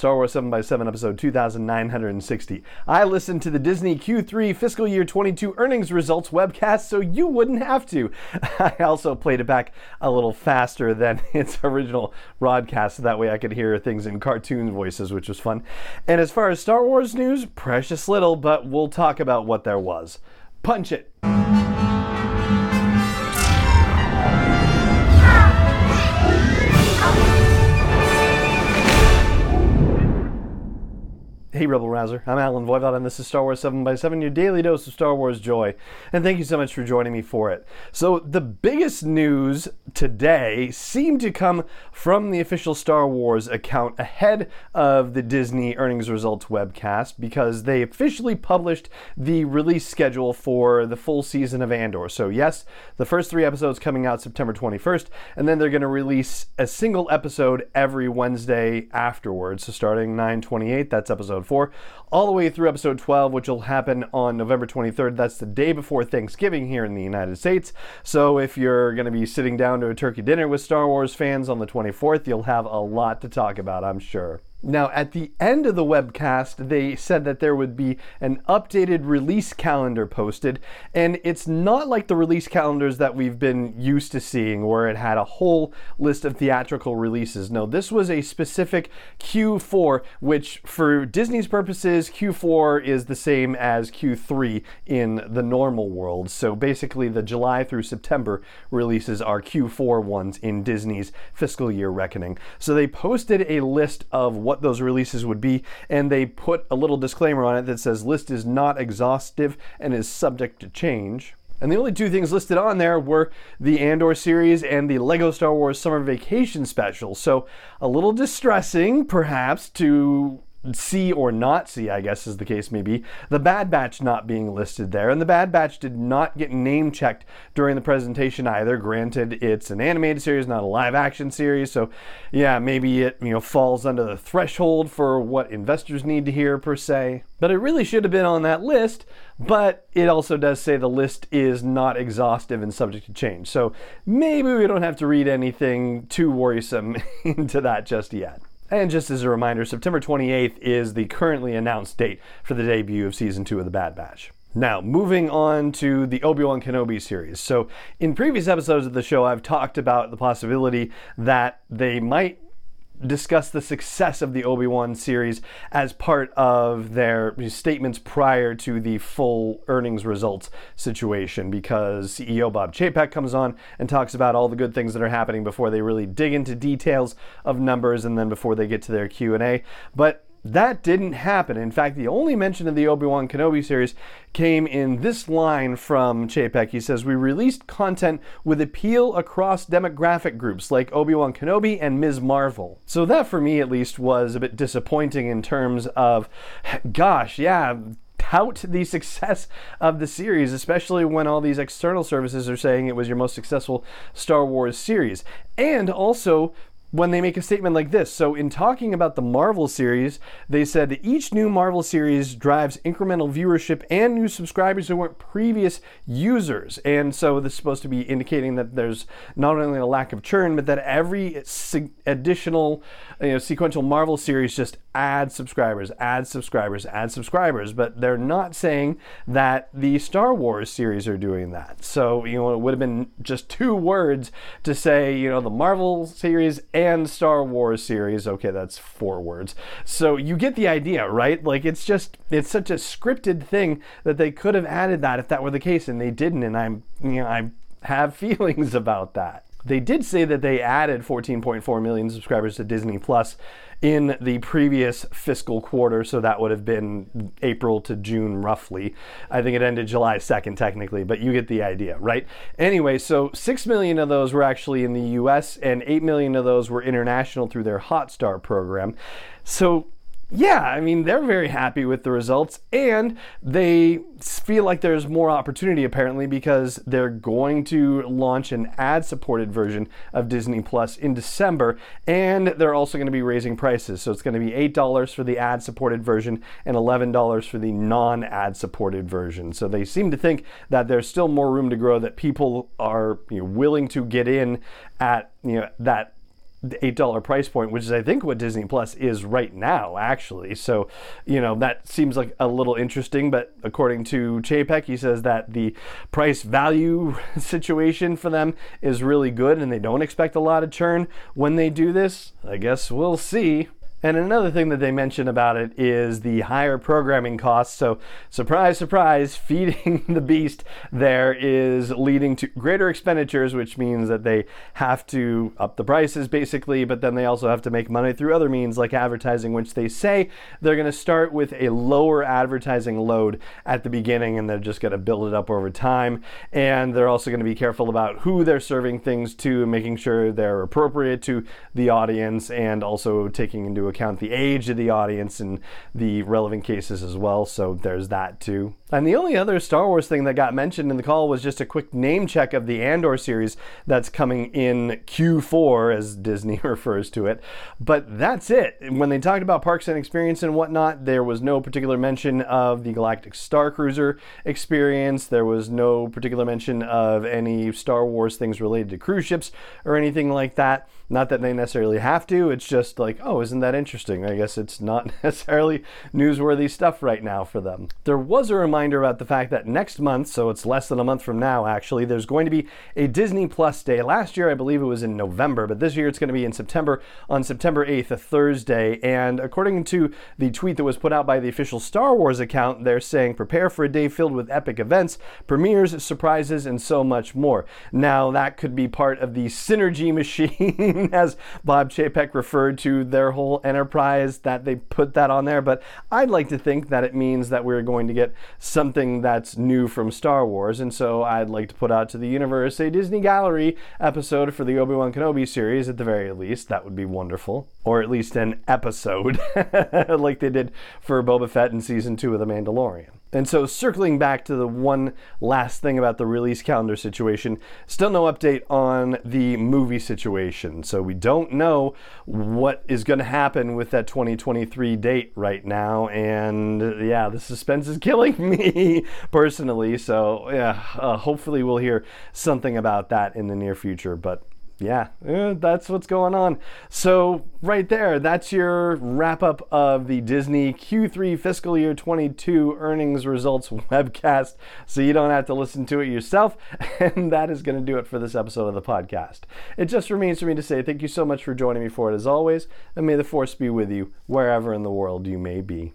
Star Wars 7 by 7 episode 2960. I listened to the Disney Q3 fiscal year 22 earnings results webcast so you wouldn't have to. I also played it back a little faster than its original broadcast so that way I could hear things in cartoon voices, which was fun. And as far as Star Wars news, precious little, but we'll talk about what there was. Punch it! Hey, Rebel Rouser. I'm Allen Voivod, and this is Star Wars 7 by 7 your daily dose of Star Wars joy. And thank you so much for joining me for it. So, the biggest news today seemed to come from the official Star Wars account ahead of the Disney earnings results webcast because they officially published the release schedule for the full season of Andor. So, yes, the first three episodes coming out September 21st, and then they're going to release a single episode every Wednesday afterwards. So, starting 928, that's episode episode 4, all the way through episode 12, which will happen on November 23rd. That's the day before Thanksgiving here in the United States. So if you're going to be sitting down to a turkey dinner with Star Wars fans on the 24th, you'll have a lot to talk about, I'm sure. Now, at the end of the webcast, they said that there would be an updated release calendar posted, and it's not like the release calendars that we've been used to seeing, where it had a whole list of theatrical releases. No, this was a specific Q4, which for Disney's purposes, Q4 is the same as Q3 in the normal world. So basically, the July through September releases are Q4 ones in Disney's fiscal year reckoning. So they posted a list of what those releases would be, and they put a little disclaimer on it that says list is not exhaustive and is subject to change. And the only two things listed on there were the Andor series and the Lego Star Wars Summer Vacation Special. So a little distressing, perhaps, to see or not see, I guess is the case may be, the Bad Batch not being listed there. And the Bad Batch did not get name checked during the presentation either. Granted, it's an animated series, not a live action series. So, yeah, maybe it, you know, falls under the threshold for what investors need to hear per se. But it really should have been on that list. But it also does say the list is not exhaustive and subject to change. So maybe we don't have to read anything too worrisome into that just yet. And just as a reminder, September 28th is the currently announced date for the debut of season two of The Bad Batch. Now, moving on to the Obi Wan Kenobi series. So, in previous episodes of the show, I've talked about the possibility that they might discuss the success of the Obi-Wan series as part of their statements prior to the full earnings results situation because CEO Bob Chapek comes on and talks about all the good things that are happening before they really dig into details of numbers and then before they get to their Q&A. But that didn't happen. In fact, the only mention of the Obi Wan Kenobi series came in this line from Chapek. He says, We released content with appeal across demographic groups like Obi Wan Kenobi and Ms. Marvel. So, that for me at least was a bit disappointing in terms of, gosh, yeah tout the success of the series, especially when all these external services are saying it was your most successful Star Wars series. And also when they make a statement like this. So, in talking about the Marvel series, they said each new Marvel series drives incremental viewership and new subscribers who weren't previous users. And so, this is supposed to be indicating that there's not only a lack of churn, but that every additional you know, sequential Marvel series just adds subscribers, adds subscribers, adds subscribers. But they're not saying that the Star Wars series are doing that. So, you know, it would have been just two words to say, you know, the Marvel series and Star Wars series. Okay, that's four words. So you get the idea, right? Like it's just it's such a scripted thing that they could have added that if that were the case, and they didn't. And I'm you know I have feelings about that. They did say that they added 14.4 million subscribers to Disney Plus in the previous fiscal quarter, so that would have been April to June roughly. I think it ended July 2nd technically, but you get the idea, right? Anyway, so 6 million of those were actually in the US and 8 million of those were international through their Hotstar program. So yeah, I mean, they're very happy with the results and they feel like there's more opportunity apparently because they're going to launch an ad supported version of Disney Plus in December and they're also going to be raising prices. So it's going to be $8 for the ad supported version and $11 for the non ad supported version. So they seem to think that there's still more room to grow, that people are you know, willing to get in at you know, that $8 price point, which is, I think, what Disney Plus is right now, actually. So, you know, that seems like a little interesting. But according to Chapek, he says that the price value situation for them is really good and they don't expect a lot of churn when they do this. I guess we'll see. And another thing that they mention about it is the higher programming costs. So, surprise, surprise, feeding the beast there is leading to greater expenditures, which means that they have to up the prices basically, but then they also have to make money through other means like advertising, which they say they're going to start with a lower advertising load at the beginning and they're just going to build it up over time. And they're also going to be careful about who they're serving things to, and making sure they're appropriate to the audience and also taking into account the age of the audience and the relevant cases as well. So there's that too. And the only other Star Wars thing that got mentioned in the call was just a quick name check of the Andor series that's coming in Q4, as Disney refers to it. But that's it. When they talked about Parks and Experience and whatnot, there was no particular mention of the Galactic Star Cruiser experience. There was no particular mention of any Star Wars things related to cruise ships or anything like that. Not that they necessarily have to, it's just like, oh, isn't that interesting? I guess it's not necessarily newsworthy stuff right now for them. There was a reminder about the fact that next month, so it's less than a month from now actually, there's going to be a Disney Plus Day. Last year, I believe it was in November, but this year it's going to be in September on September 8th, a Thursday. And according to the tweet that was put out by the official Star Wars account, they're saying prepare for a day filled with epic events, premieres, surprises, and so much more. Now, that could be part of the synergy machine as Bob Chapek referred to their whole enterprise, that they put that on there. But I'd like to think that it means that we're going to get something that's new from Star Wars. And so I'd like to put out to the universe a Disney Gallery episode for the Obi Wan Kenobi series at the very least. That would be wonderful. Or at least an episode, like they did for Boba Fett in season two of The Mandalorian. And so, circling back to the one last thing about the release calendar situation, still no update on the movie situation. So, we don't know what is going to happen with that 2023 date right now. And yeah, the suspense is killing me personally. So, yeah, uh, hopefully, we'll hear something about that in the near future. But yeah, eh, that's what's going on. So, right there, that's your wrap up of the Disney Q3 fiscal year 22 earnings results webcast. So, you don't have to listen to it yourself. And that is going to do it for this episode of the podcast. It just remains for me to say thank you so much for joining me for it as always. And may the force be with you wherever in the world you may be.